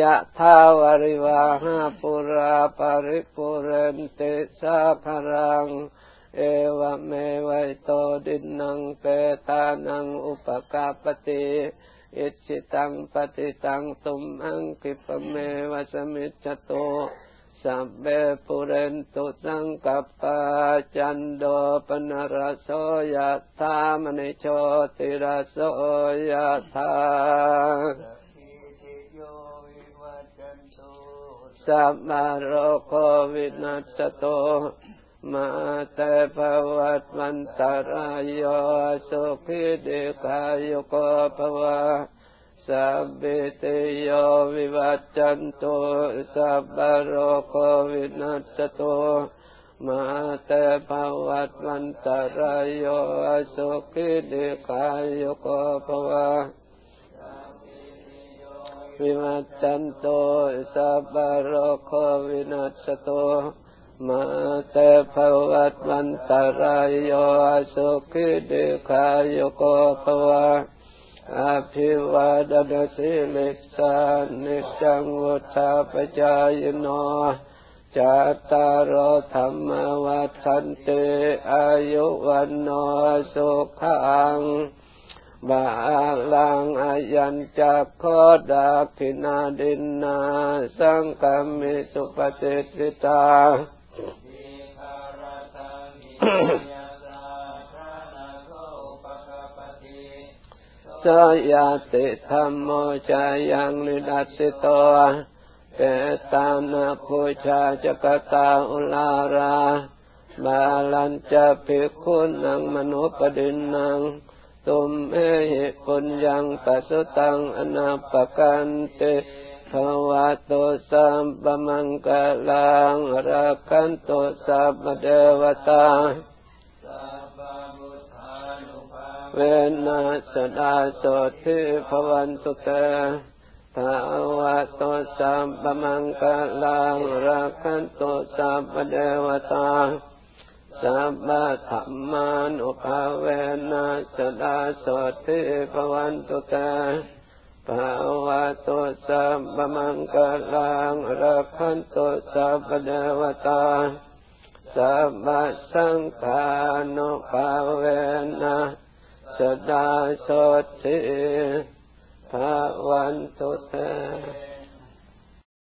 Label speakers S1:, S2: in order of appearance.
S1: ยะทาวริวาหาปุราปาริปุเรนติสาคารัง เอวเมวัยโตดินนังเปตานังอุปกาปติอิจิตังปฏิตังตุมังกิปเมวะสมิจโต สัพเบปุเรนตุสังกัปปะจันโดปนรโสยธามณิโชติรโสยธาสัมมาโรโควินัสโตมาเตภวัตวันตรายโยสุขิเดกายโกภวะ สัพพิติโยวิวัจจันโตสัพพโรโควินัสตุ มาเตภวัตวันตรายโยสุขิเดกายโกภวะวิวัจจันโตสัพพโรโควินัสตุมาเตภวัตวันตรายโยสุขิเดกายโกภวะ อภิวาดนาสิลิสานิจังวุธาปจายโนจัตตารโธรรมวัฏันเตอายุวันโนสุขังบาลังอายัญจักโคดาคินาดินนาสังกามิสุปฏิสิตา สยติธรรมโมจายังลิดัสิโตเปตานาภูชาจกตาอุลาราบาลันจะภิกขุนังมนุปดินนังตุมเอหิปุญญังปัสตังอนาปกันติภวะโตสัมปมังกลังรักขันโตสัพเดวตา เวนัสดาโสทิภวันตุเตภาวะโตสัมปมังกลังรักขันโตสัพเดวตาสัพพะธรรมานุภาเวนัสดาโสทิภวันตุเตภาวะโตสัมปมังกลังรักขันโตสัพเดวตาสัพพะสังฆานุภาเวนะ สดาสดทิภาวันตุเต